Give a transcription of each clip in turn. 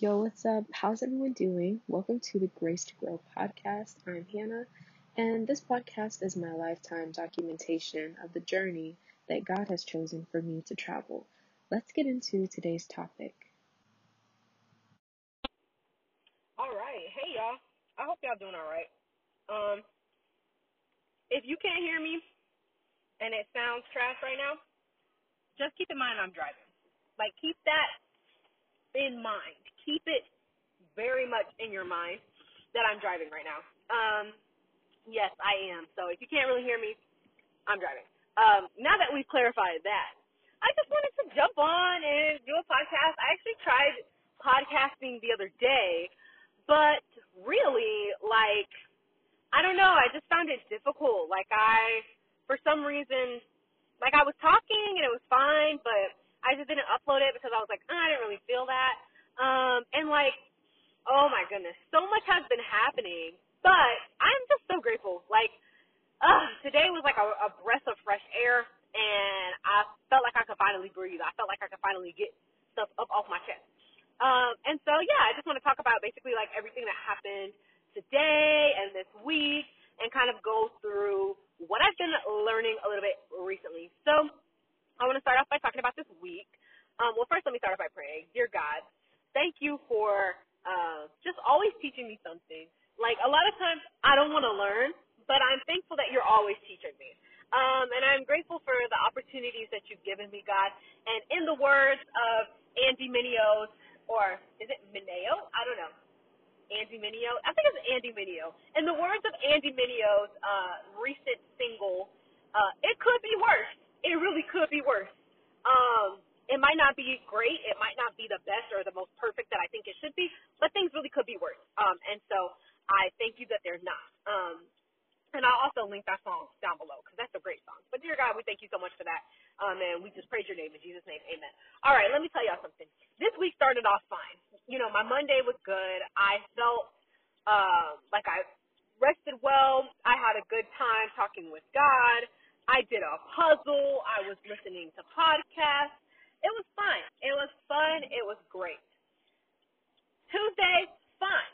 Yo, what's up? How's everyone doing? Welcome to the Grace to Grow podcast. I'm Hannah, and this podcast is my lifetime documentation of the journey that God has chosen for me to travel. Let's get into today's topic. All right. Hey, y'all. I hope y'all doing all right. Um, if you can't hear me and it sounds trash right now, just keep in mind I'm driving. Like, keep that in mind. Keep it very much in your mind that I'm driving right now. Um, yes, I am. So if you can't really hear me, I'm driving. Um, now that we've clarified that, I just wanted to jump on and do a podcast. I actually tried podcasting the other day, but really, like, I don't know. I just found it difficult. Like, I, for some reason, like I was talking and it was fine, but I just didn't upload it because I was like, oh, I didn't really feel that. Um, and like, oh my goodness, so much has been happening, but I'm just so grateful. Like, uh, today was like a, a breath of fresh air, and I felt like I could finally breathe. I felt like I could finally get stuff up off my chest. Um, and so yeah, I just want to talk about basically like everything that happened today and this week, and kind of go through what I've been learning a little bit recently. So I want to start off by talking about this week. Um, well, first, let me start off by praying. Dear God, thank you for uh, just always teaching me something. Like, a lot of times I don't want to learn, but I'm thankful that you're always teaching me. Um, and I'm grateful for the opportunities that you've given me, God. And in the words of Andy Mineo, or is it Mineo? I don't know. Andy Mineo? I think it's Andy Mineo. In the words of Andy Mineo's uh, recent single, uh, it could be worse it really could be worse. Um, it might not be great. It might not be the best or the most perfect that I think it should be, but things really could be worse. Um, and so I thank you that they're not. Um, and I'll also link that song down below because that's a great song. But dear God, we thank you so much for that. Um, and we just praise your name in Jesus' name. Amen. All right, let me tell y'all something. This week started off fine. You know, my Monday was good. I felt um, like I rested well. I had a good time talking with God. I did a puzzle. I was listening to podcasts. It was fun. It was fun. It was great. Tuesday, fun.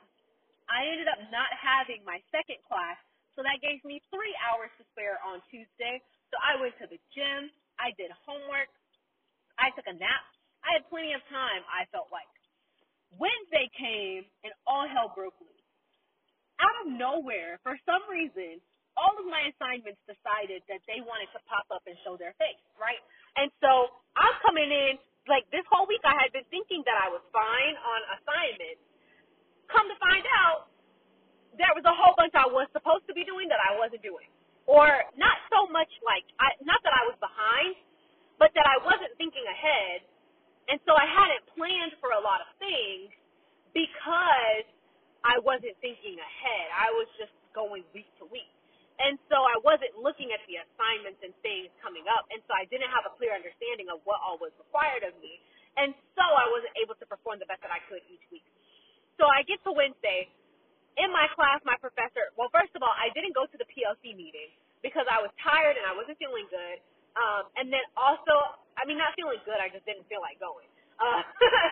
I ended up not having my second class, so that gave me three hours to spare on Tuesday. So I went to the gym. I did homework. I took a nap. I had plenty of time, I felt like. Wednesday came and all hell broke loose. Out of nowhere, for some reason, all of my assignments decided that they wanted to pop up and show their face, right? And so I'm coming in, like this whole week I had been thinking that I was fine on assignments. Come to find out, there was a whole bunch I was supposed to be doing that I wasn't doing. Or not so much like, I, not that I was behind, but that I wasn't thinking ahead. And so I hadn't planned for a lot of things because I wasn't thinking ahead. I was just going week to week. And so I wasn't looking at the assignments and things coming up. And so I didn't have a clear understanding of what all was required of me. And so I wasn't able to perform the best that I could each week. So I get to Wednesday. In my class, my professor, well, first of all, I didn't go to the PLC meeting because I was tired and I wasn't feeling good. Um, and then also, I mean, not feeling good, I just didn't feel like going. Uh,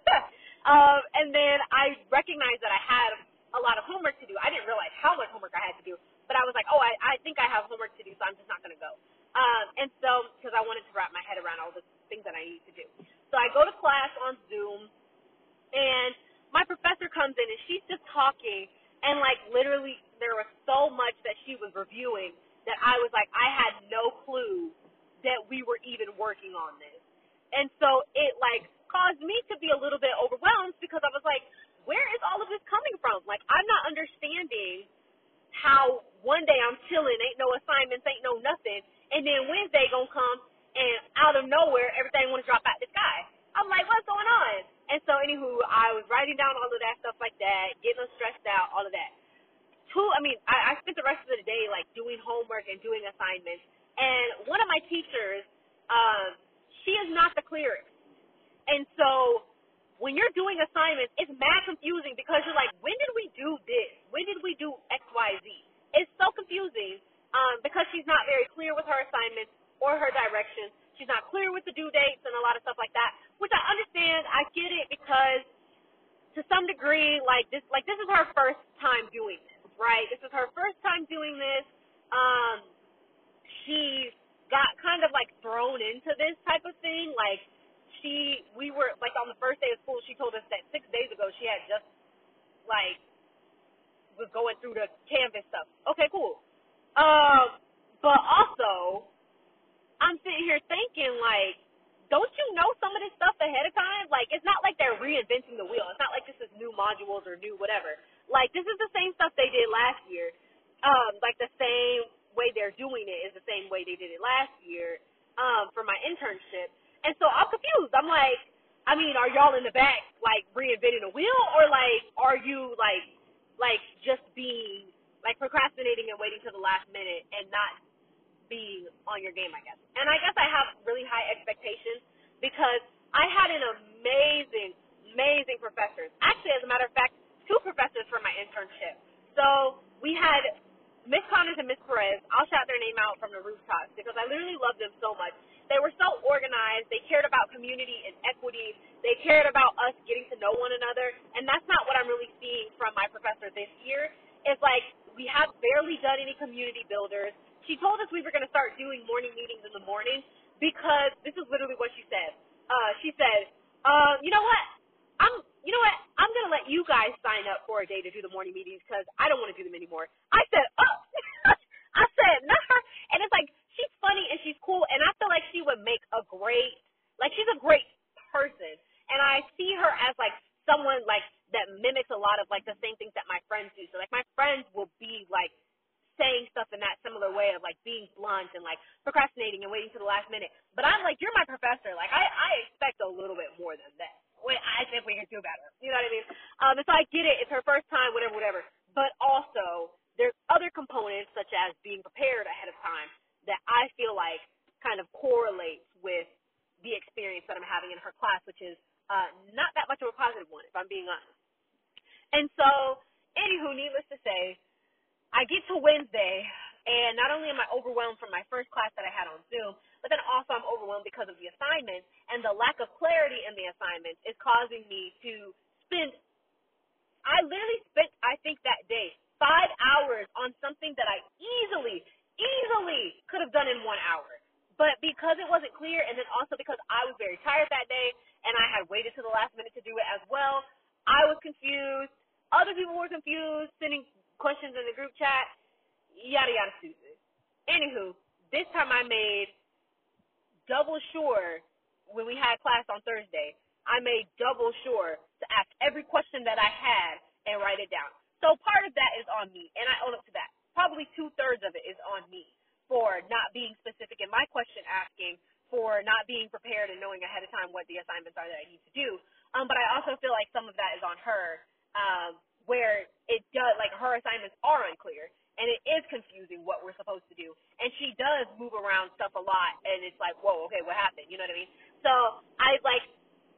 um, and then I recognized that I had a lot of homework to do. I didn't realize how much homework I had to do. But I was like, oh, I, I think I have homework to do, so I'm just not going to go. Um, and so, because I wanted to wrap my head around all the things that I need to do. So I go to class on Zoom, and my professor comes in, and she's just talking, and like literally, there was so much that she was reviewing that I was like, I had no clue that we were even working on this. And so it like caused me to be a little bit overwhelmed because I was like, where is all of this coming from? Like, I'm not understanding how one day I'm chilling, ain't no assignments, ain't no nothing, and then Wednesday gonna come and out of nowhere everything wanna drop out the sky. I'm like, what's going on? And so anywho, I was writing down all of that stuff like that, getting stressed out, all of that. Two, I mean, I, I spent the rest of the day like doing homework and doing assignments. And one of my teachers, um, she is not the clearest. And so when you're doing assignments, it's mad confusing because you're like, when did we do this? When did we do X, Y, Z? It's so confusing um, because she's not very clear with her assignments or her directions. She's not clear with the due dates and a lot of stuff like that, which I understand. I get it because to some degree, like this, like this is her first time doing this, right? This is her first time doing this. Um, she got kind of like thrown into this type of thing. Like she, we were like on the first day of school, she told us that six days ago she had just like was going through the Canvas stuff. Okay, cool. Um, but also, I'm sitting here thinking like, don't you know some of this stuff ahead of time? Like, it's not like they're reinventing the wheel. It's not like this is new modules or new whatever. Like, this is the same stuff they did last year. Um, like the same way they're doing it is the same way they did it last year um, for my internship. And so I'm confused. I'm like, I mean, are y'all in the back like reinventing a wheel, or like are you like like just being like procrastinating and waiting to the last minute and not being on your game, I guess. And I guess I have really high expectations because I had an amazing, amazing professors. Actually, as a matter of fact, two professors for my internship. So we had Miss Connors and Miss Perez. I'll shout their name out from the rooftops because I literally love them so much. They were so organized. They cared about community and equity. They cared about us getting to know one another. And that's not what I'm really seeing from my professor this year. It's like we have barely done any community builders. She told us we were going to start doing morning meetings in the morning because this is literally what she said. Uh, she said, uh, you know what? I'm, you know what? I'm going to let you guys sign up for a day to do the morning meetings because I don't want to do them anymore. I said, oh, I said, no. And it's like, she's funny and she's cool. And I feel like she would make a great, like, she's a great person. And I see her as like someone like that mimics a lot of like the same things that my friends do. So like my friends will be like saying stuff in that similar way of like being blunt and like procrastinating and waiting to the last minute. But I'm like, you're my professor. Like I, I expect a little bit more than that. Wait, I think we can do better. You know what I mean? Um, and so I get it. It's her first time, whatever, whatever. But also, there's other components such as being prepared ahead of time that I feel like kind of correlates with the experience that I'm having in her class, which is uh, not that much of a positive one, if I'm being honest. And so, anywho, needless to say, I get to Wednesday, and not only am I overwhelmed from my first class that I had on Zoom, but then also I'm overwhelmed because of the assignments, and the lack of clarity in the assignments is causing me to spend. I literally spent, I think, that day five hours on something that I easily, easily could have done in one hour. But because it wasn't clear, and then also because I was very tired that day, and I had waited to the last minute to do it as well, I was confused other people were confused, sending questions in the group chat, yada yada Susan. Anywho, this time I made double sure when we had class on Thursday. I made double sure to ask every question that I had and write it down. So part of that is on me, and I own up to that. Probably two thirds of it is on me for not being specific in my question asking, for not being prepared and knowing ahead of time what the assignments are that I need to do. Um, but I also feel like some of that is on her um, where it does like her assignments are unclear and it is confusing what we're supposed to do. And she does move around stuff a lot, and it's like, whoa, okay, what happened? You know what I mean? So I like,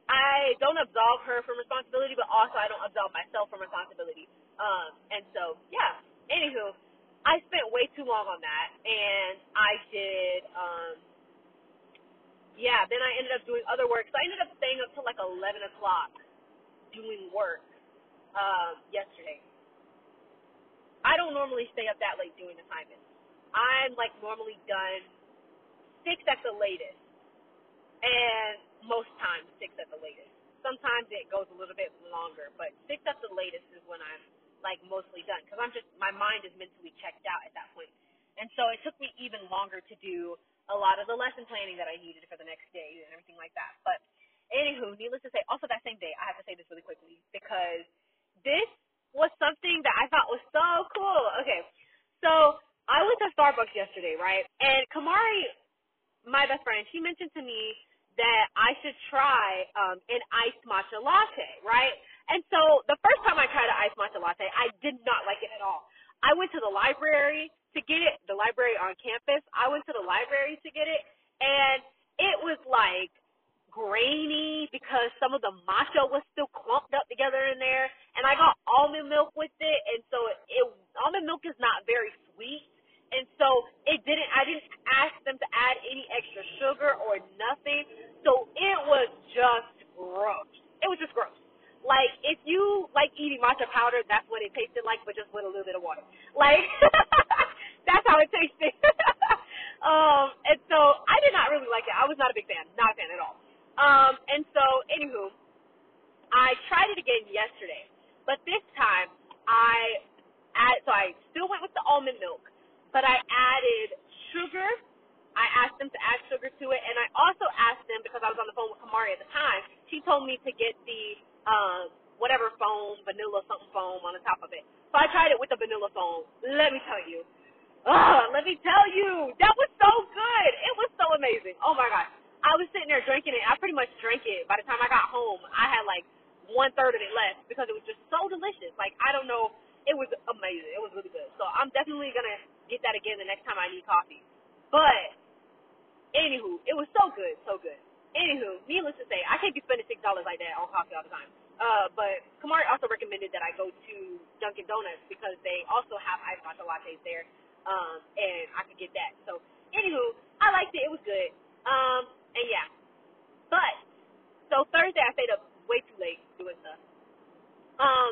I don't absolve her from responsibility, but also I don't absolve myself from responsibility. Um, and so yeah. Anywho, I spent way too long on that, and I did. um Yeah, then I ended up doing other work. So I ended up staying up till like 11 o'clock doing work um, yesterday. I don't normally stay up that late doing assignments. I'm like normally done six at the latest, and most times six at the latest. Sometimes it goes a little bit longer, but six at the latest is when I'm like mostly done because I'm just my mind is mentally checked out at that point. And so it took me even longer to do a lot of the lesson planning that I needed for the next day and everything like that. But anywho, needless to say, also that same day, I have to say this really quickly because this was something that I thought was so cool. Okay, so I went to Starbucks yesterday, right? And Kamari, my best friend, she mentioned to me that I should try um, an iced matcha latte, right? And so the first time I tried an iced matcha latte, I did not like it at all. I went to the library to get it, the library on campus. I went to the library to get it, and it was like grainy because some of the matcha was still clumped up together in there, and I got almond milk with it, and so it, it almond milk is not very sweet, and so it didn't. I didn't ask them to add any extra sugar or nothing, so it was just gross. It was just gross. Like if you like eating matcha powder, that's what it tasted like, but just with a little bit of water. Like that's how it tasted. um, and so I did not really like it. I was not a big fan, not a fan at all. Um, and so anywho, I tried it again yesterday, but this time I add so I still went with the almond milk, but I added sugar. I asked them to add sugar to it, and I also asked them because I was on the phone with Kamari at the time. She told me to get the um, whatever foam, vanilla something foam on the top of it. So I tried it with the vanilla foam. Let me tell you, uh, let me tell you, that was so good. It was so amazing. Oh my gosh. I was sitting there drinking it. I pretty much drank it. By the time I got home, I had like one third of it left because it was just so delicious. Like I don't know, it was amazing. It was really good. So I'm definitely gonna get that again the next time I need coffee. But anywho, it was so good, so good. Anywho, needless to say, I can't be spending six dollars like that on coffee all the time. Uh, but Kamari also recommended that I go to Dunkin' Donuts because they also have iced matcha lattes there, um, and I could get that. So, anywho, I liked it. It was good. Um, and yeah. But so Thursday I stayed up way too late doing stuff. Um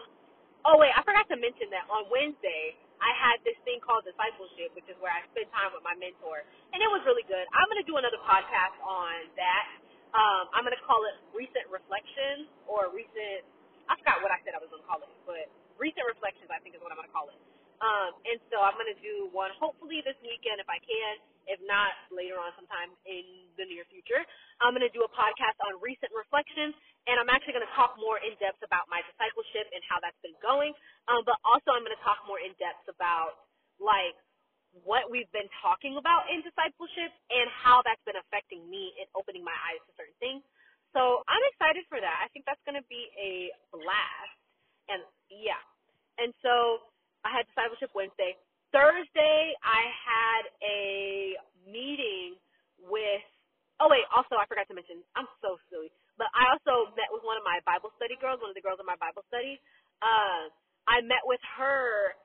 oh wait, I forgot to mention that on Wednesday I had this thing called discipleship, which is where I spend time with my mentor. And it was really good. I'm gonna do another podcast on that. Um, I'm gonna call it recent reflections or recent I forgot what I said I was gonna call it, but recent reflections I think is what I'm gonna call it. Um, and so I'm gonna do one hopefully this weekend if I can if not later on sometime in the near future. I'm going to do a podcast on recent reflections, and I'm actually going to talk more in depth about my discipleship and how that's been going. Um, but also, I'm going to talk more in depth about like what we've been talking about in discipleship and how that's been affecting me and opening my eyes to certain things. So I'm excited for that. I think that's going to be a blast. And yeah. And so I had discipleship Wednesday. Thursday, I had a meeting with. Oh wait, also I forgot to mention. I'm so silly, but I also met with one of my Bible study girls, one of the girls in my Bible study. Uh, I met with her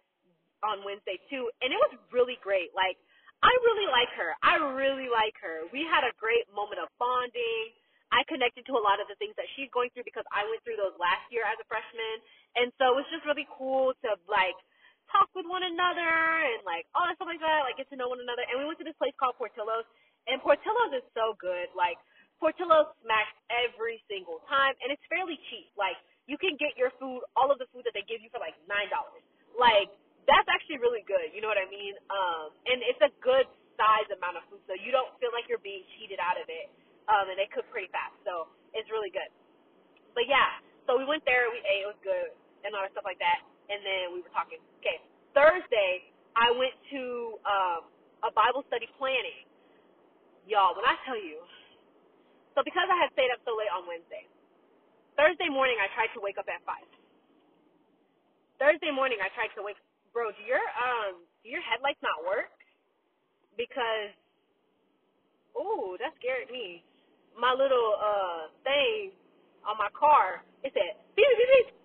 on Wednesday too, and it was really great. Like I really like her. I really like her. We had a great moment of bonding. I connected to a lot of the things that she's going through because I went through those last year as a freshman, and so it was just really cool to like talk with one another and like all that stuff like that, like get to know one another. And we went to this place called Portillo's, and Portillo's is so good. Like Portillo's smacks every single time, and it's fairly cheap. Like you can get your food, all of the food that they give you for like nine dollars. Like that's actually really good. You know what I mean? Um, and it's a good size amount of food, so you don't feel like you're being cheated out of it. Um, and they cook pretty fast, so it's really good. But yeah, so we went there, we ate, it was good, and all that stuff like that and then we were talking. Okay, Thursday I went to um, a Bible study planning. Y'all, when I tell you, so because I had stayed up so late on Wednesday, Thursday morning I tried to wake up at five. Thursday morning I tried to wake. Bro, do your um do your headlights not work? Because, ooh, that scared me. My little uh thing on my car, it said beep beep beep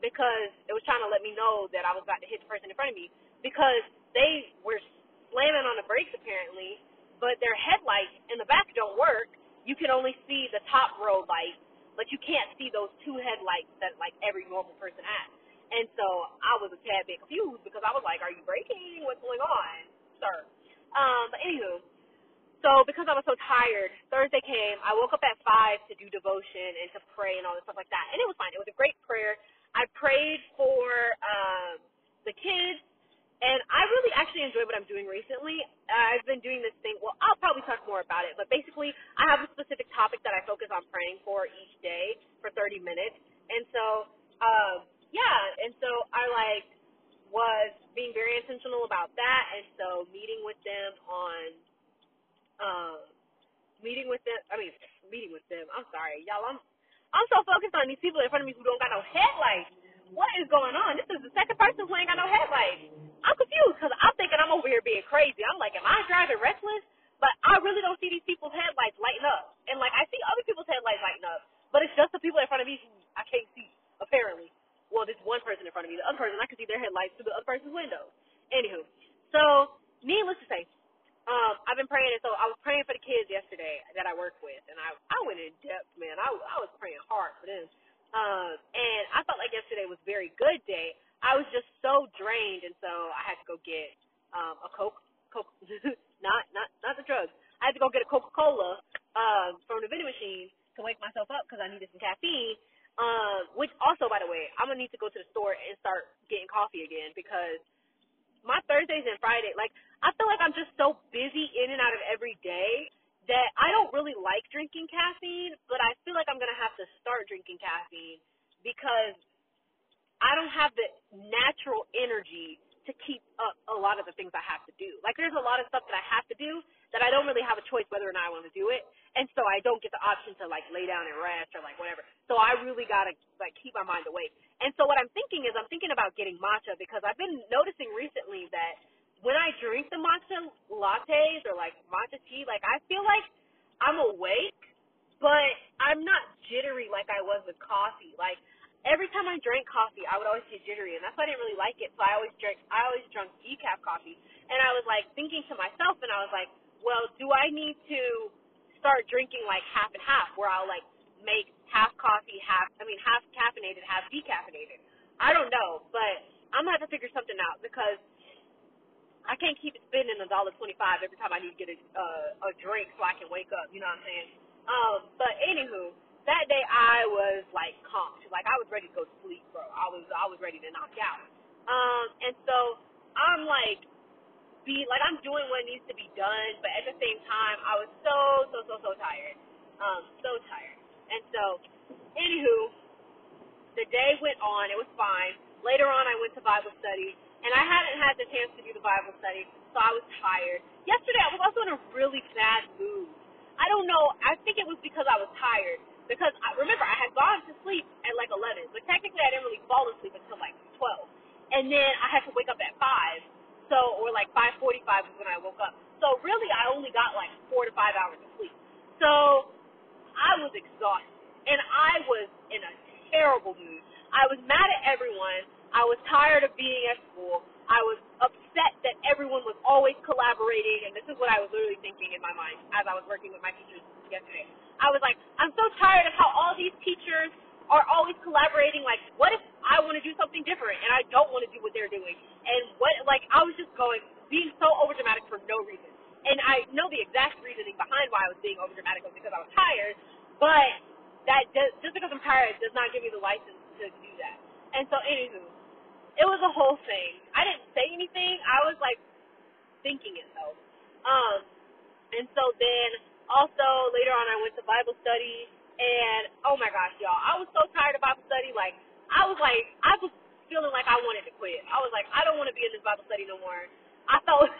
because it was trying to let me know that I was about to hit the person in front of me because they were slamming on the brakes apparently, but their headlights in the back don't work. You can only see the top row light, but you can't see those two headlights that like every normal person has. And so I was a tad bit confused because I was like, "Are you braking? What's going on, sir?" Um, but anywho, so because I was so tired, Thursday came. I woke up at five to do devotion and to pray and all this stuff like that, and it was fine. It was a great prayer. I prayed for um, the kids, and I really actually enjoy what I'm doing recently. I've been doing this thing. Well, I'll probably talk more about it, but basically, I have a specific topic that I focus on praying for each day for 30 minutes, and so um, yeah, and so I like was being very intentional about that, and so meeting with them on. Um, meeting with them. I mean, meeting with them. I'm sorry, y'all. I'm I'm so focused on these people in front of me who don't got no headlights. What is going on? This is the second person who ain't got no headlights. I'm confused because I'm thinking I'm over here being crazy. I'm like, am I driving reckless? But I really don't see these people's headlights lighting up. And like, I see other people's headlights lighting up, but it's just the people in front of me who I can't see, apparently. Well, there's one person in front of me. The other person, I can see their headlights through the other person's window. Anywho, so needless to say, um, I've been praying, and so I was praying for the kids yesterday that I work with, and I I went in depth, man. I I was praying hard for them. Um, and I felt like yesterday was a very good day. I was just so drained, and so I had to go get um, a Coke, Coke, not not not the drugs. I had to go get a Coca Cola um, from the vending machine to wake myself up because I needed some caffeine. Um, which also, by the way, I'm gonna need to go to the store and start getting coffee again because my Thursdays and Fridays, like I feel like I'm just so busy in and out of every day that I don't really like drinking caffeine, but I feel like I'm gonna have to start drinking caffeine because I don't have the natural energy to keep up a lot of the things I have to do. Like there's a lot of stuff that I have to do that I don't really have a choice whether or not I want to do it, and so I don't get the option to like lay down and rest or like whatever. So I really gotta like keep my mind awake. And so what I'm thinking is I'm thinking about getting matcha because I've been noticing recently that when I drink the matcha lattes or like matcha tea, like I feel like I'm awake, but I'm not jittery like I was with coffee. Like every time I drank coffee, I would always get jittery, and that's why I didn't really like it. So I always drank, I always drank decaf coffee, and I was like thinking to myself, and I was like, well, do I need to start drinking like half and half, where I'll like make half coffee, half, I mean half caffeinated, half decaffeinated. I don't know, but I'm gonna have to figure something out because I can't keep spending a dollar twenty five every time I need to get a uh, a drink so I can wake up. You know what I'm saying? Um, but anywho, that day I was like comped, like I was ready to go to sleep, bro. I was I was ready to knock out. Um, and so I'm like be like I'm doing what needs to be done, but at the same time I was so so so so tired, um, so tired. And so, anywho, the day went on. It was fine. Later on, I went to Bible study, and I hadn't had the chance to do the Bible study, so I was tired. Yesterday, I was also in a really bad mood. I don't know. I think it was because I was tired. Because I, remember, I had gone to sleep at like 11, but technically, I didn't really fall asleep until like 12, and then I had to wake up at five. So, or like 5:45 was when I woke up. So really, I only got like four to five hours of sleep. So I was exhausted, and I was in a terrible mood. I was mad at everyone. I was tired of being at school. I was upset that everyone was always collaborating, and this is what I was literally thinking in my mind as I was working with my teachers yesterday. I was like, I'm so tired of how all these teachers are always collaborating. Like, what if I want to do something different and I don't want to do what they're doing? And what, like, I was just going, being so overdramatic for no reason. And I know the exact reasoning behind why I was being overdramatic was because I was tired, but that does, just because I'm tired does not give me the license to do that. And so, anywho, it was a whole thing. I didn't say anything. I was like thinking it though. Um, and so then also later on I went to Bible study and oh my gosh, y'all, I was so tired of Bible study. Like I was like I was feeling like I wanted to quit. I was like I don't want to be in this Bible study no more. I felt.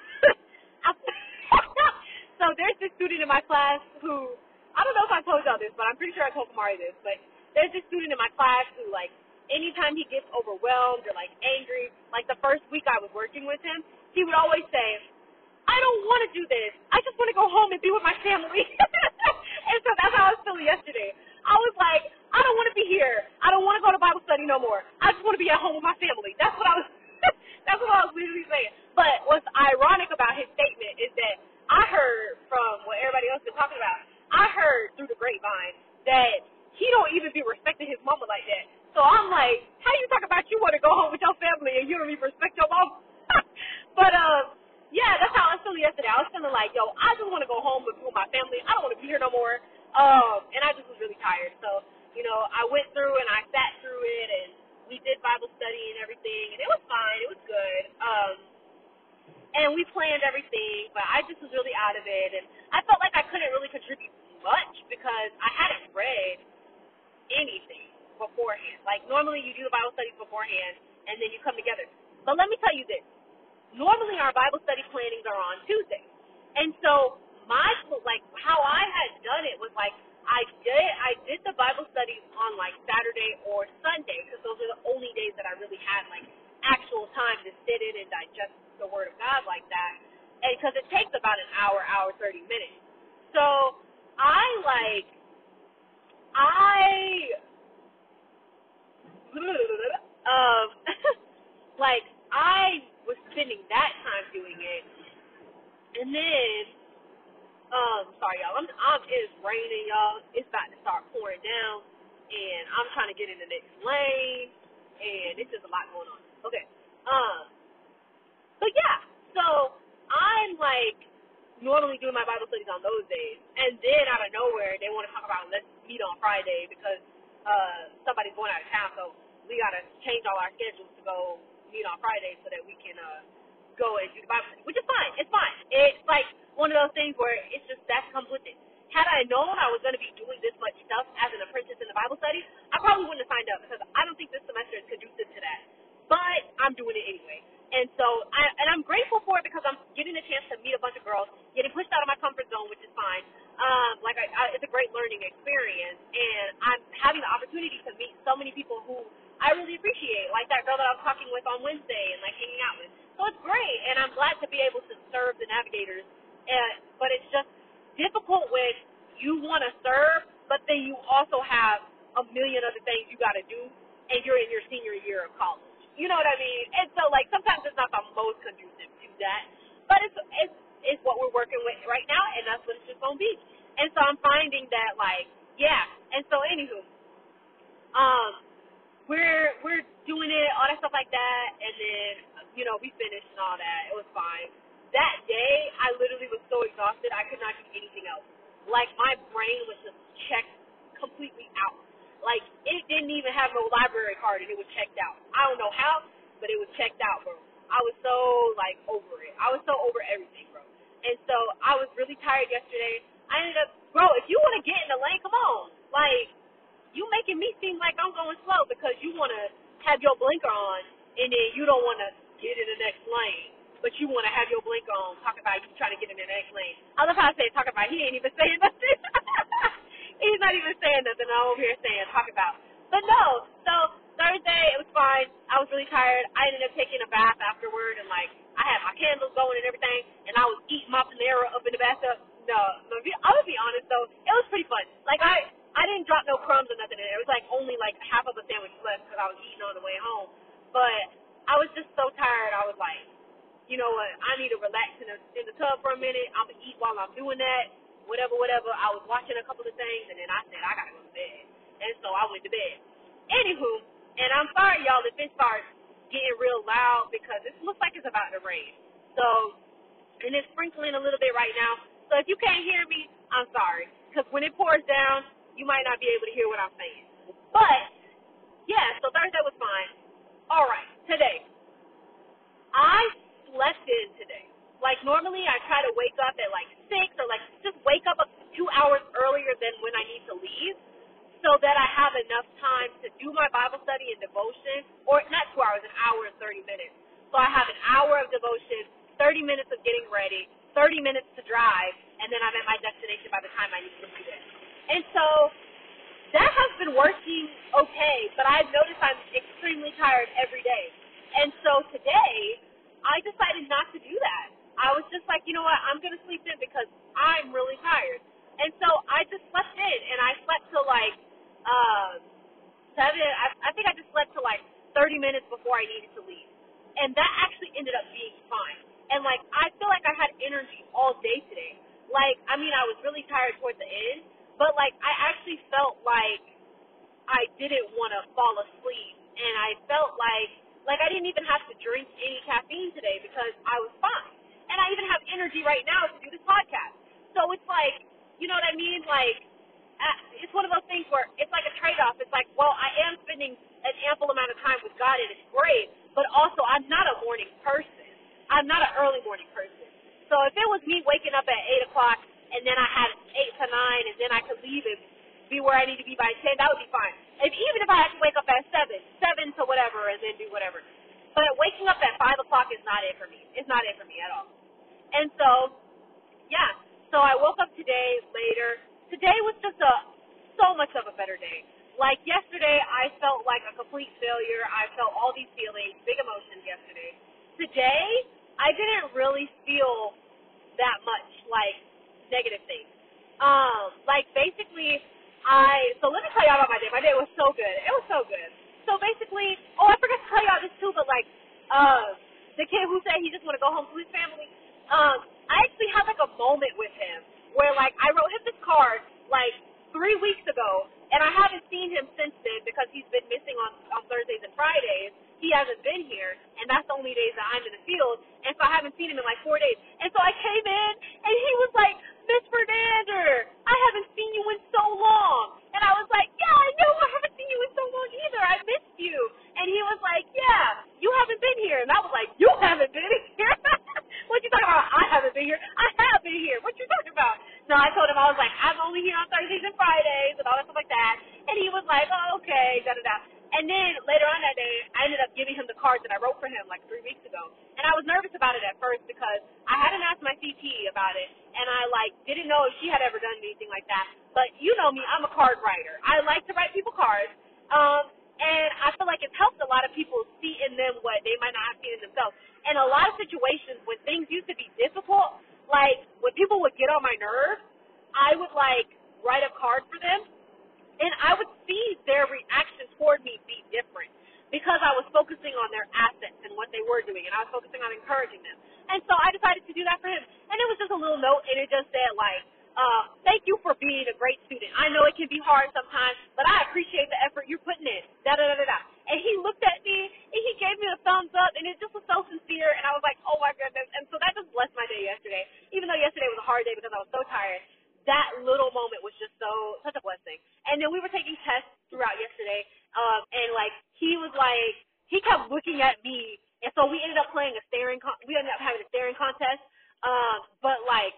So there's this student in my class who I don't know if I told y'all this, but I'm pretty sure I told Kamari this. But there's this student in my class who like anytime he gets overwhelmed or like angry, like the first week I was working with him, he would always say, I don't want to do this. I just want to go home and be with my family. and so that's how I was feeling yesterday. I was like, I don't want to be here. I don't want to go to Bible study no more. I just want to be at home with my family. That's what I was. that's what I was literally saying. But what's ironic about his statement is that I heard from what everybody else been talking about. I heard through the grapevine that he don't even be respecting his mama like that. So I'm like, how you talk about you want to go home with your family and you don't even respect your mom? but um, yeah, that's how I was feeling yesterday. I was feeling like, yo, I just want to go home with my family. I don't want to be here no more. Um, and I just was really tired. So you know, I went through and I sat through it and we did Bible study and everything, and it was fine. It was good. Um, and we planned everything, but I just was really out of it, and I felt like I couldn't really contribute much because I hadn't read anything beforehand. Like normally you do the Bible studies beforehand and then you come together. But let me tell you this. Normally our Bible study plannings are on Tuesday. And so my like how I had done it was like I did I did the Bible studies on like Saturday or Sunday because those are the only days that I really had like actual time to sit in and digest the Word of God like that. And because it takes about an hour, hour thirty minutes. So I like I um, like I was spending that time doing it, and then, um, sorry y'all, I'm, I'm it's raining y'all. It's about to start pouring down, and I'm trying to get in the next lane, and it's just a lot going on. Okay. Um. But yeah, so I'm like normally doing my Bible studies on those days, and then out of nowhere they want to talk about let's meet on Friday because uh somebody's going out of town, so we gotta change all our schedules to go meet on Friday so that we can uh go and do the Bible study, which is fine. It's fine. It's like one of those things where it's just that comes with it. Had I known I was going to be doing this much stuff as an apprentice in the Bible study, I probably wouldn't have signed up because I don't think this semester is conducive to that. But I'm doing it anyway. And so, I, and I'm grateful for it because I'm getting a chance to meet a bunch of girls, getting pushed out of my comfort zone, which is fine. Um, like I, I, it's a great learning experience, and I'm having the opportunity to meet so many people who I really appreciate, like that girl that I was talking with on Wednesday and like hanging out with. So it's great, and I'm glad to be able to serve the navigators. And but it's just difficult when you want to serve, but then you also have a million other things you got to do, and you're in your senior year of college. You know what I mean? And so like sometimes it's not the most conducive to that, but it's it's it's what we're working with right now, and that's what it's just gonna be. And so I'm finding that like yeah. And so anywho, um, we're we're doing it all that stuff like that, and then you know we finished and all that. It was fine. That day, I literally was so exhausted, I could not do anything else. Like my brain was just checked completely out. Like it didn't even have no library card, and it was checked out. I don't know how, but it was checked out, bro. I was so like over it. I was so over everything, bro. And so I was really tired yesterday. I ended up, bro. If you want to get in the lane, come on. Like you making me seem like I'm going slow because you want to have your blinker on, and then you don't want to get in the next lane but you want to have your blinker on, talk about you trying to get in the next lane. I love how I say talk about. He ain't even saying nothing. He's not even saying nothing. I'm over here saying talk about. But no, so Thursday it was fine. I was really tired. I ended up taking a bath afterward, and like I had my candles going and everything, and I was eating my panera up in the bathtub. No, no, I would be honest though, it was pretty fun. Like I, I didn't drop no crumbs or nothing in it. It was like only like half of a sandwich left because I was eating on the way home. But I was just so tired. I was like, you know what, I need to relax in the in the tub for a minute. I'm gonna eat while I'm doing that, whatever, whatever. I was watching a couple of things, and then I said I gotta go to bed, and so I went to bed. Anywho, and I'm sorry, y'all, if it starts getting real loud because it looks like it's about to rain. So, and it's sprinkling a little bit right now. So if you can't hear me, I'm sorry, because when it pours down, you might not be able to hear what I'm saying. But yeah, so Thursday was fine. All right, today. I slept in today. Like normally I try to wake up at like six or like just wake up two hours earlier than when I need to leave so that I have enough time to do my Bible study and devotion or not two hours, an hour and thirty minutes. So I have an hour of devotion, thirty minutes of getting ready, thirty minutes to drive, and then I'm at my destination by the time I need to be there. And so that has been working okay, but I've noticed I'm extremely tired every day. And so today I decided not to do that. I was just like, you know what, I'm gonna sleep in because I'm really tired. And so I just slept in, and I slept till like uh, seven. I, I think I just slept till like 30 minutes before I needed to leave, and that actually ended up being fine. And like I feel like I had energy all day today. Like I mean, I was really tired towards the end, but like I actually felt like I didn't want to fall asleep, and I felt like like I didn't even have to drink any caffeine today because I was fine. And I even have energy right now to do this podcast. So it's like, you know what I mean? Like, uh, it's one of those things where it's like a trade off. It's like, well, I am spending an ample amount of time with God and it's great, but also I'm not a morning person. I'm not an early morning person. So if it was me waking up at 8 o'clock and then I had 8 to 9 and then I could leave and be where I need to be by 10, that would be fine. If, even if I had to wake up at 7, 7 to whatever, and then do whatever. But waking up at 5 o'clock is not it for me. It's not it for me at all. And so, yeah. So I woke up today later. Today was just a so much of a better day. Like yesterday, I felt like a complete failure. I felt all these feelings, big emotions yesterday. Today, I didn't really feel that much like negative things. Um, like basically, I so let me tell y'all about my day. My day was so good. It was so good. So basically, oh, I forgot to tell y'all this too, but like, uh, the kid who said he just want to go home to his family. Um, I actually had like a moment with him where like I wrote him this card like three weeks ago, And I haven't seen him since then because he's been missing on on Thursdays and Fridays. He hasn't been here, and that's the only days that I'm in the field. And so I haven't seen him in like four days. And so I came in, and he was like, Miss Fernander, I haven't seen you in so long. And I was like, Yeah, I know, I haven't seen you in so long either. I missed you. And he was like, Yeah, you haven't been here. And I was like, You haven't been here. what you talking about? I haven't been here. I have been here. What you talking about? No, I told him I was like, I'm only here on Thursdays and Fridays and all that stuff like that. And he was like, Oh, okay, da da da. And then later on that day, I ended up giving him the cards that I wrote for him like three weeks ago. And I was nervous about it at first because I hadn't asked my CT about it, and I like didn't know if she had ever done anything like that. But you know me, I'm a card writer. I like to write people cards. Um, and I feel like it's helped a lot of people see in them what they might not have seen in themselves. In a lot of situations when things used to be difficult, like when people would get on my nerves, I would like write a card for them and I would see their reaction toward me be different because I was focusing on their assets and what they were doing, and I was focusing on encouraging them. And so I decided to do that for him. And it was just a little note, and it just said like, uh, "Thank you for being a great student. I know it can be hard sometimes, but I appreciate the effort you're putting in." Da da da da da. And he looked at me and he gave me a thumbs up, and it just was so sincere. And I was like, "Oh my goodness!" And so that just blessed my day yesterday, even though yesterday was a hard day because I was so tired that little moment was just so such a blessing. And then we were taking tests throughout yesterday, um, and like he was like he kept looking at me, and so we ended up playing a staring. Con- we ended up having a staring contest. Um, but like,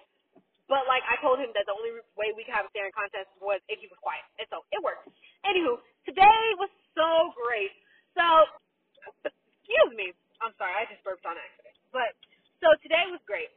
but like I told him that the only way we could have a staring contest was if he was quiet, and so it worked. Anywho, today was so great. So, excuse me. I'm sorry, I just burped on accident. But so today was great.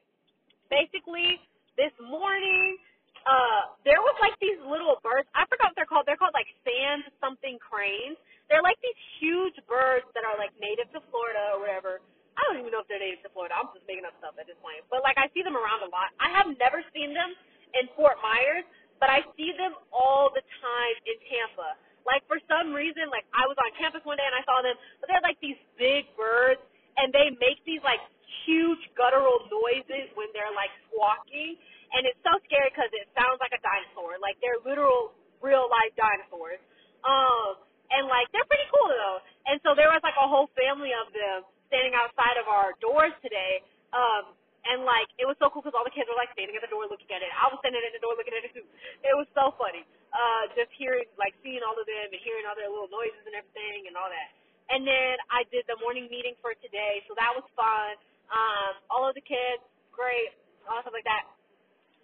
Basically, this morning uh there was like these little birds. I forgot what they're called. They're called like sand something cranes. They're like these huge birds that are like native to Florida or whatever. I don't even know if they're native to Florida. I'm just making up stuff at this point. But like I see them around a lot. I have never seen them in Fort Myers, but I see them all the time in Tampa. Like for some reason, like I was on campus one day and I saw them, but they're like these big birds and they make these like huge guttural noises when they're like squawking and it's so scary because it sounds like a dinosaur. Like they're literal, real life dinosaurs. Um, and like they're pretty cool though. And so there was like a whole family of them standing outside of our doors today. Um, and like it was so cool because all the kids were like standing at the door looking at it. I was standing at the door looking at it too. It was so funny. Uh, just hearing like seeing all of them and hearing all their little noises and everything and all that. And then I did the morning meeting for today, so that was fun. Um, all of the kids, great, all stuff like that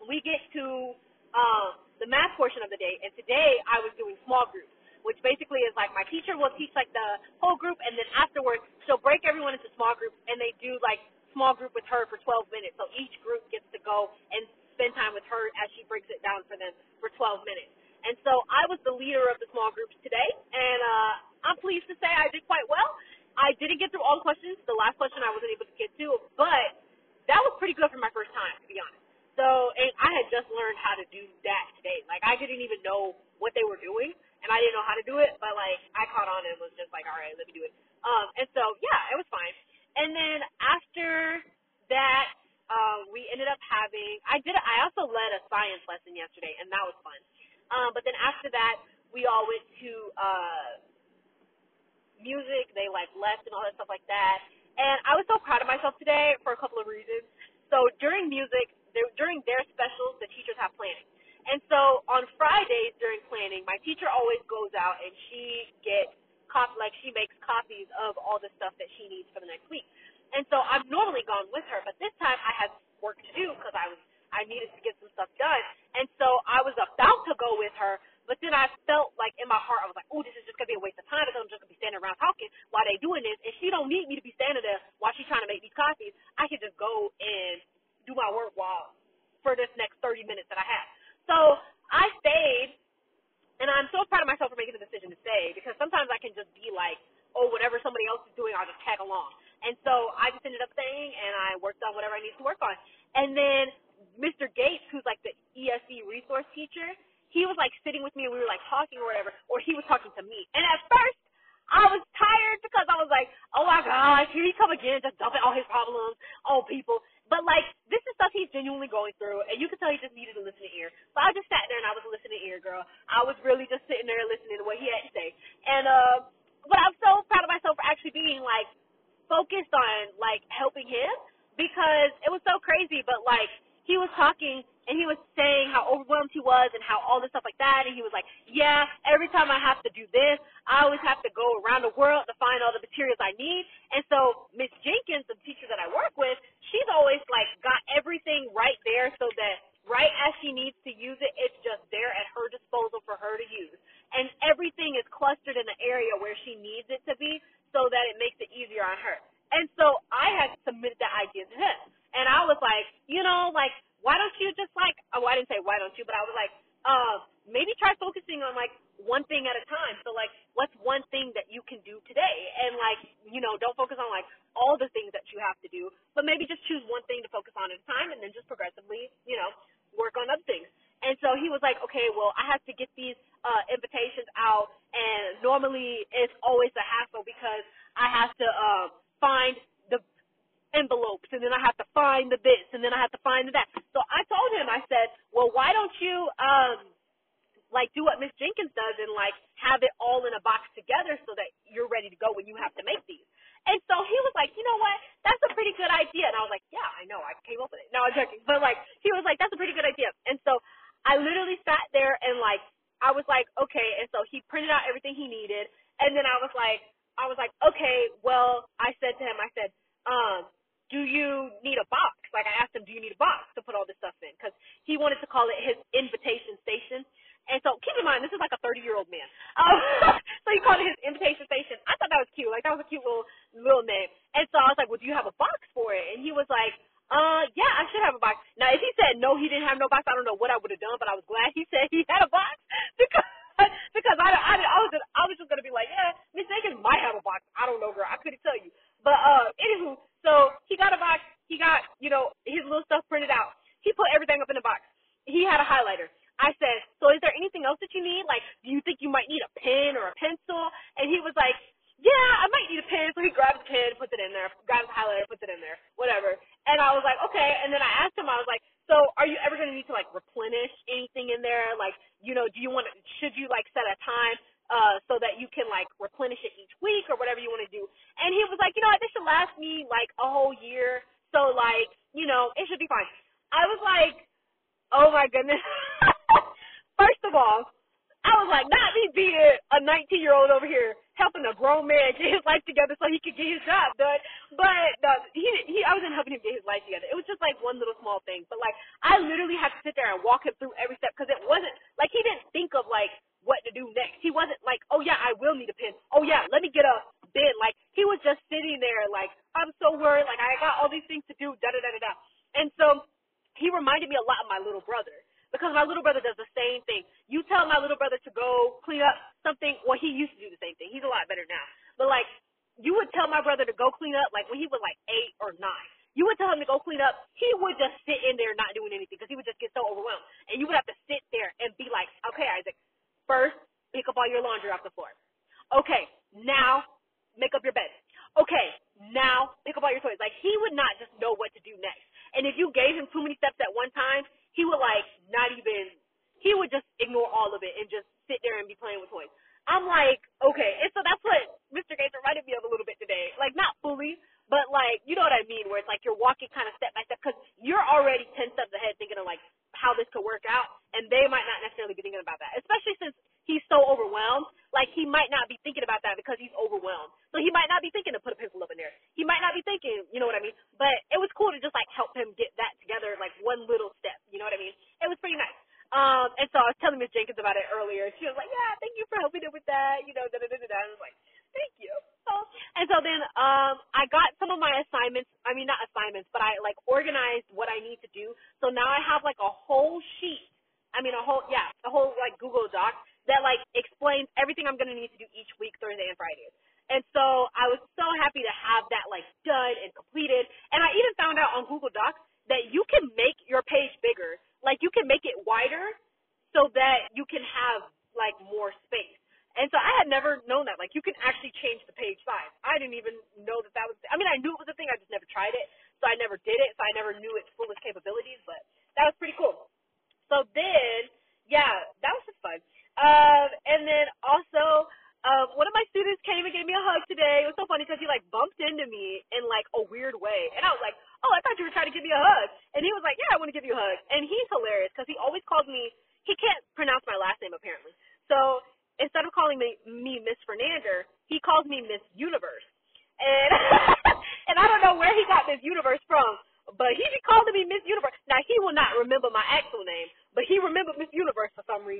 we get to um, the math portion of the day, and today I was doing small groups, which basically is like my teacher will teach like the whole group, and then afterwards she'll break everyone into small groups, and they do like small group with her for 12 minutes. So each group gets to go and spend time with her as she breaks it down for them for 12 minutes. And so I was the leader of the small groups today, and uh, I'm pleased to say I did quite well. I didn't get through all the questions. The last question I wasn't able to get to, but that was pretty good for my first time, to be honest. So, and I had just learned how to do that today. Like, I didn't even know what they were doing, and I didn't know how to do it, but like, I caught on and was just like, all right, let me do it. Um, and so, yeah, it was fine. And then after that, um, we ended up having, I did, I also led a science lesson yesterday, and that was fun. Um, but then after that, we all went to, uh, music, they like left and all that stuff like that. And I was so proud of myself today for a couple of reasons. So during music, during their specials, the teachers have planning. And so on Fridays during planning, my teacher always goes out and she gets cop like she makes copies of all the stuff that she needs for the next week. And so I'm normally gone with her, but this time I had work to do because I was I needed to get some stuff done. And so I was about to go with her, but then I felt like in my heart I was like, oh, this is just gonna be a waste of time because I'm just gonna be standing around talking while they doing this, and she don't need me to be standing there while she's trying to make these copies. I can just go and do my work while for this next 30 minutes that I have. So I stayed, and I'm so proud of myself for making the decision to stay because sometimes I can just be like, oh, whatever somebody else is doing, I'll just tag along. And so I just ended up staying, and I worked on whatever I needed to work on. And then Mr. Gates, who's like the ESE resource teacher, he was like sitting with me and we were like talking or whatever, or he was talking to me. And at first, I was tired because I was like, oh my gosh, here he come again, just dumping all his problems on people. But like, this is stuff he's genuinely going through, and you could tell he just needed a listening ear. So I just sat there and I was a listening ear girl. I was really just sitting there listening to what he had to say. And uh but I'm so proud of myself for actually being like focused on like helping him because it was so crazy, but like he was talking and he was saying how overwhelmed he was and how all this stuff like that and he was like, Yeah, every time I have to do this, I always have to go around the world to find all the materials I need. And so Miss Jenkins, the teacher that I work with, she's always like got everything right there so that right as she needs to use it, it's just there at her disposal for her to use. And everything is clustered in the area where she needs it to be so that it makes it easier on her. And so I had submitted that idea to him. And I was like, you know, like, why don't you just like, oh, I didn't say why don't you, but I was like, uh, maybe try focusing on like one thing at a time. So like, what's one thing that you can do today? And like, you know, don't focus on like all the things that you have to do, but maybe just choose one thing to focus on at a time and then just progressively, you know, work on other things. And so he was like, okay, well, I have to get these uh, invitations out, and normally it's always a hassle because I have to uh, find envelopes, and then I have to find the this, and then I have to find the that. So I told him, I said, well, why don't you um, like do what Miss Jenkins does and like have it all in a box together so that you're ready to go when you have to make these. And so he was like, you know what? That's a pretty good idea. And I was like, yeah, I know. I came up with it. No, I'm joking. But like, he was like, that's a pretty good idea. And so I literally sat there and like I was like, okay, and so he printed out everything he needed and then I was like I was like, okay, well I said to him, I said, um, do you need a box? Like I asked him, do you need a box to put all this stuff in? Because he wanted to call it his invitation station. And so keep in mind, this is like a 30 year old man. Um, so he called it his invitation station. I thought that was cute. Like that was a cute little little name. And so I was like, well, do you have a box for it? And he was like, uh, yeah, I should have a box. Now, if he said no, he didn't have no box, I don't know what I would have done, but I was glad he said he had a box because because I, I, I was just, I was just gonna be like, yeah, Miss Jenkins might have a box. I don't know, girl. I couldn't tell you. But uh, anywho, so he got a box. He got you know his little stuff printed out. He put everything up in the box. He had a highlighter. I said, so is there anything else that you need? Like, do you think you might need a pen or a pencil? And he was like, yeah, I might need a pen. So he grabs a pen, puts it in there, grabs a highlighter, puts it in there, whatever. And I was like, okay. And then I asked him, I was like, so are you ever going to need to like replenish anything in there? Like, you know, do you want to, should you like set a time, uh, so that you can like replenish it each week or whatever you want to do? And he was like, you know this should last me like a whole year. So like, you know, it should be fine. I was like, oh my goodness. First of all, I was like, not me being a 19 year old over here helping a grown man get his life together so he could get his job done. But no, he he I wasn't helping him get his life together. It was just like one little small thing. But like I literally had to sit there and walk him through every step because it wasn't like he didn't think of like what to do next. He wasn't like, oh yeah, I will need a pen. Oh yeah, let me get a bin. Like he was just sitting there like I'm so worried. Like I got all these things to do. Da da da da da. And so he reminded me a lot of my little brother because my little brother does the same thing. You tell my little brother to go clean up something. Well, he used to do the same thing. He's a lot better now. But like, you would tell my brother to go clean up, like when he was like eight or nine. You would tell him to go clean up. He would just sit in there not doing anything because he would just get so overwhelmed. And you would have to sit there and be like, okay, Isaac, first pick up all your laundry off the floor. Okay, now make up your bed. Okay, now pick up all your toys. Like he would not just know what to do next. And if you gave him too many steps at one time, he would like not even he would just ignore all of it and just sit there and be playing with toys. I'm like, okay, and so that's what Mr. Gates reminded me of a little bit today. Like not fully, but like you know what I mean, where it's like you're walking kind of step by step because you're already ten steps ahead thinking of like how this could work out, and they might not necessarily be thinking about that, especially since he's so overwhelmed. Like he might not be thinking about that because he's overwhelmed. So he might not be thinking to put a pencil up in there. He might not be thinking, you know what I mean? But it was cool to just like help him get that together, like one little step. You know what I mean? It was pretty nice. Um, and so I was telling Miss Jenkins about it earlier. She was like, "Yeah, thank you for helping him with that." You know, da da da da. I was like, "Thank you." So, and so then um, I got some of my assignments. I mean, not assignments, but I like organized what I need to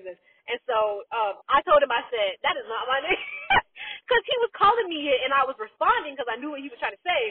And so um, I told him, I said, that is not my name. Because he was calling me it and I was responding because I knew what he was trying to say.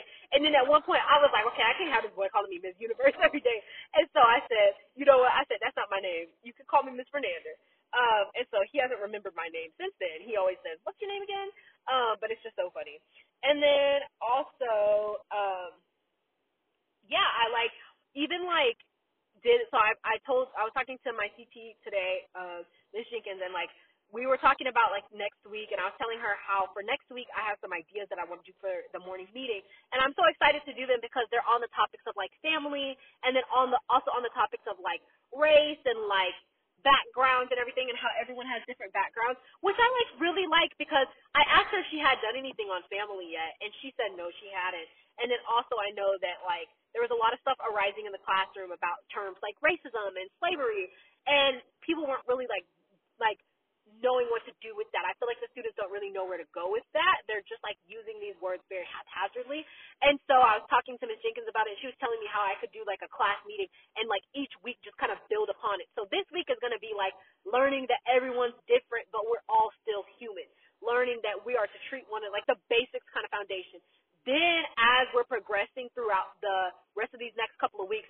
couple of weeks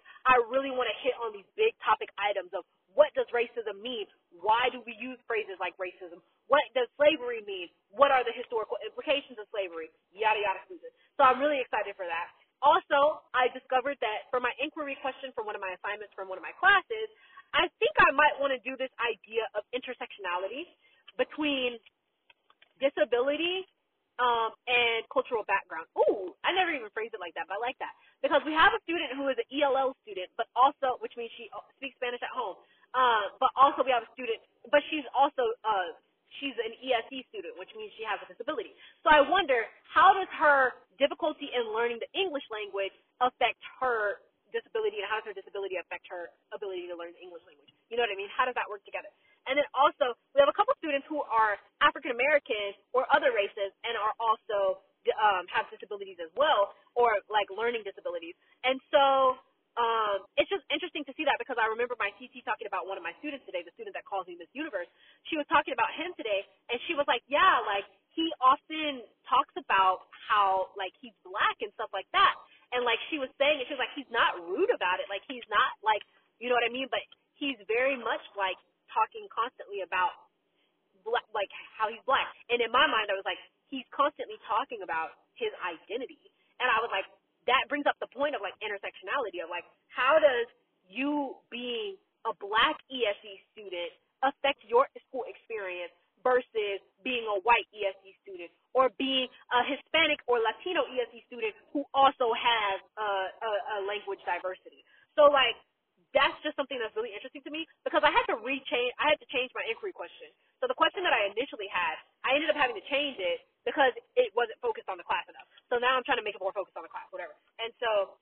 talking about his identity. And I was like, that brings up the point of like intersectionality of like, how does you being a black ESE student affect your school experience versus being a white ESE student or being a Hispanic or Latino ESE student who also has a, a, a language diversity. So like that's just something that's really interesting to me because I had to rechange I had to change my inquiry question. So the question that I initially had, I ended up having to change it because it wasn't focused on the class enough. So now I'm trying to make it more focused on the class, whatever. And so,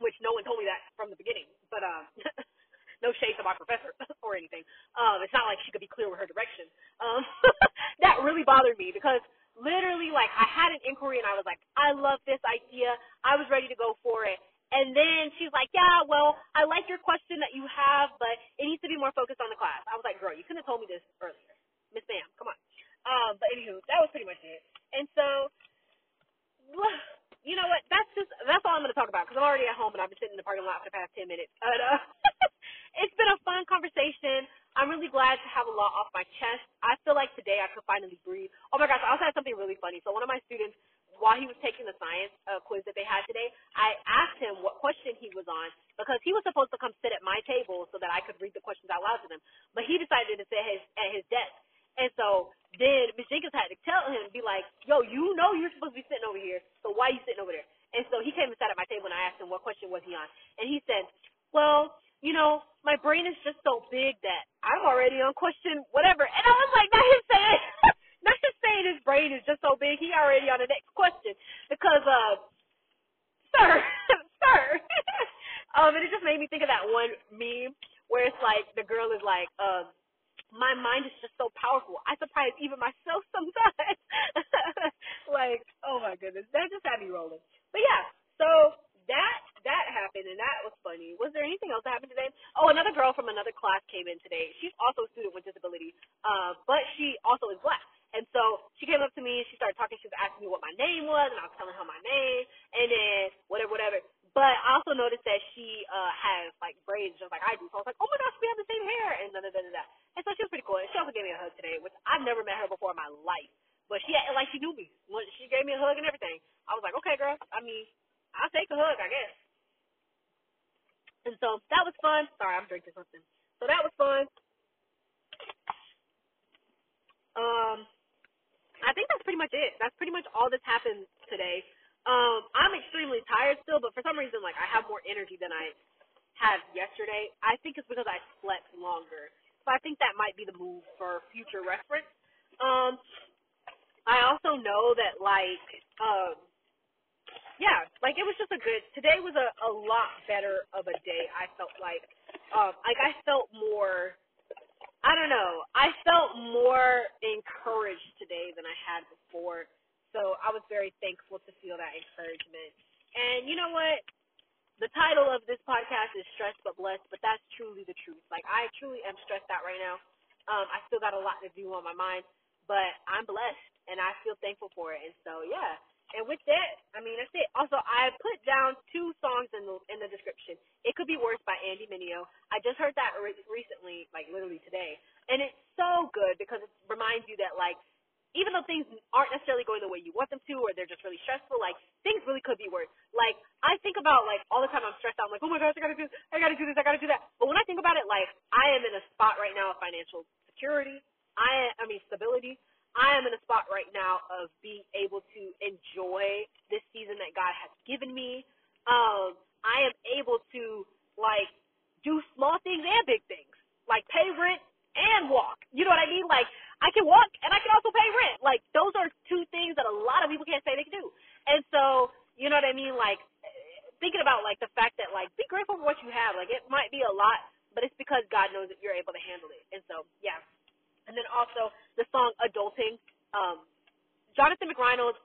which no one told me that from the beginning, but um, no shade to my professor or anything. Um, it's not like she could be clear with her direction. Um, that really bothered me because literally, like, I had an inquiry and I was like, I love this idea. I was ready to go for it. And then she's like, Yeah, well, I like your question that you have, but it needs to be more focused on the class. I was like, Girl, you couldn't have told me this earlier. Miss Ma'am. come on. Um, but anywho, that was pretty much it. And so, you know what? That's just that's all I'm going to talk about because I'm already at home and I've been sitting in the parking lot for the past ten minutes. But uh, it's been a fun conversation. I'm really glad to have a lot off my chest. I feel like today I could finally breathe. Oh my gosh! I also had something really funny. So one of my students, while he was taking the science uh, quiz that they had today, I asked him what question he was on because he was supposed to come sit at my table so that I could read the questions out loud to them. But he decided to say, "Hey, had yesterday. I think it's because I slept longer. So I think that might be the move for future reference. Um, I also know that like, um, yeah, like it was just a good. Today was a a lot better of a day. I felt like, um, like I felt more. I don't know. I felt more encouraged today than I had before. So I was very thankful to feel that encouragement. And you know what? The title of this podcast is Stressed but Blessed, but that's truly the truth. Like I truly am stressed out right now. Um, I still got a lot to do on my mind, but I'm blessed and I feel thankful for it. And so yeah. And with that, I mean that's it. Also, I put down two songs in the in the description. It could be worse by Andy Mineo. I just heard that re- recently, like literally today, and it's so good because it reminds you that like even though things aren't necessarily going the way you want them to, or they're just really stressful, like things really could be worse. Like I think about like all the time I'm stressed out. I'm like, oh my gosh, I gotta do, I gotta do this, I gotta do that. But when I think about it, like I am in a spot right now of financial security. I, I mean stability. I am in a spot right now of being able to enjoy this season that God has given me. Um, I am able to like do small things and big things, like pay rent and walk. You know what I mean? Like I can walk and I can also pay rent. Like those are two things that a lot of people can't say they can do. And so, you know what I mean? Like thinking about like the fact that like be grateful for what you have. Like it might be a lot, but it's because God knows that you're able to handle it. And so, yeah. And then also the song Adulting. Um, Jonathan McReynolds,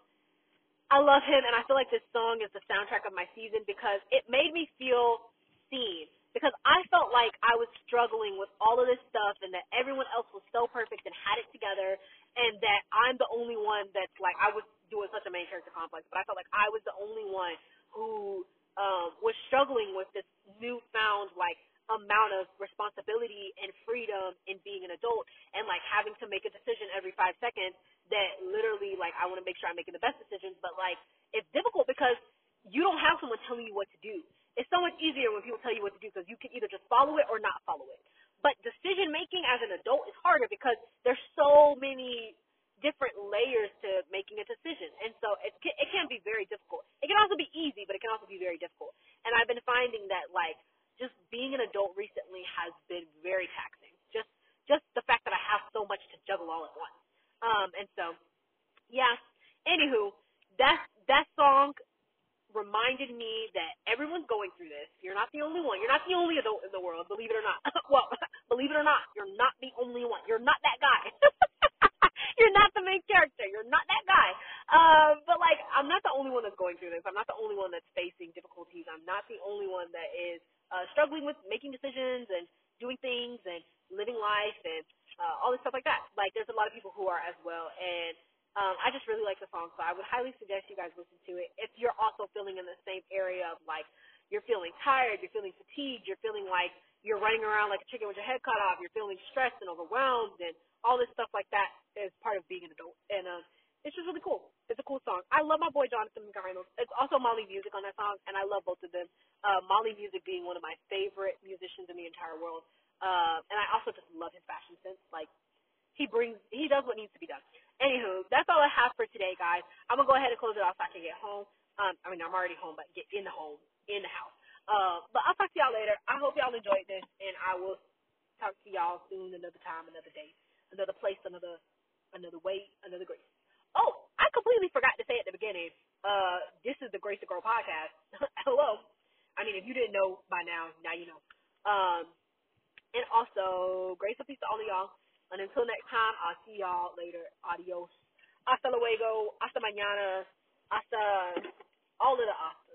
I love him and I feel like this song is the soundtrack of my season because it made me feel seen because I felt like I was struggling with all of this stuff and that everyone else was so perfect and had it together and that I'm the only one that's like I was doing such a main character complex, but I felt like I was the only one who um was struggling with this newfound like amount of responsibility and freedom in being an adult and like having to make a decision every five seconds that literally like I want to make sure I'm making the best decisions, but like it's difficult because you don't have someone telling you what to do it's so much easier when people tell you what to do because you can either just follow it or not follow it. But decision making as an adult is harder because there's so many different layers to making a decision, and so it can, it can be very difficult. It can also be easy, but it can also be very difficult. And I've been finding that like just being an adult recently has been very taxing. Just just the fact that I have so much to juggle all at once. Um, and so yeah. Anywho, that that song reminded me that everyone's going through this. You're not the only one. You're not the only adult in the world, believe it or not. well, believe it or not, you're not the only one. You're not that guy. you're not the main character. You're not that guy. Um, but like, I'm not the only one that's going through this. I'm not the only one that's facing difficulties. I'm not the only one that is uh, struggling with making decisions and doing things and living life and uh, all this stuff like that. Like, there's a lot of people who are as well, and um, I just really like the song, so I would highly suggest you guys listen to it. If you're also feeling in the same area of like you're feeling tired, you're feeling fatigued, you're feeling like you're running around like a chicken with your head cut stressed and overwhelmed, and all this stuff like that is part of being an adult. And um, it's just really cool. It's a cool song. I love my boy Jonathan McReynolds. It's also Mali Music on that song, and I love both of them. Uh, Mali Music being one of my favorite musicians in the entire world. Uh, and I also just love his fashion sense. Like he brings, he does what needs to be done. Anywho, that's all I have for today, guys. I'm gonna go ahead and close it off so I can get home. Um, I mean, I'm already home, but get in the home, in the house. Uh, but I'll talk to y'all later. I hope y'all enjoyed this, and I will talk another time, another day, another place, another another way, another grace. Oh, I completely forgot to say at the beginning. Uh, this is the Grace to Grow podcast. Hello. I mean, if you didn't know by now, now you know. Um, and also, grace and peace to all of y'all. And until next time, I'll see y'all later. Adios. Hasta luego. Hasta mañana. Hasta all of the hasta.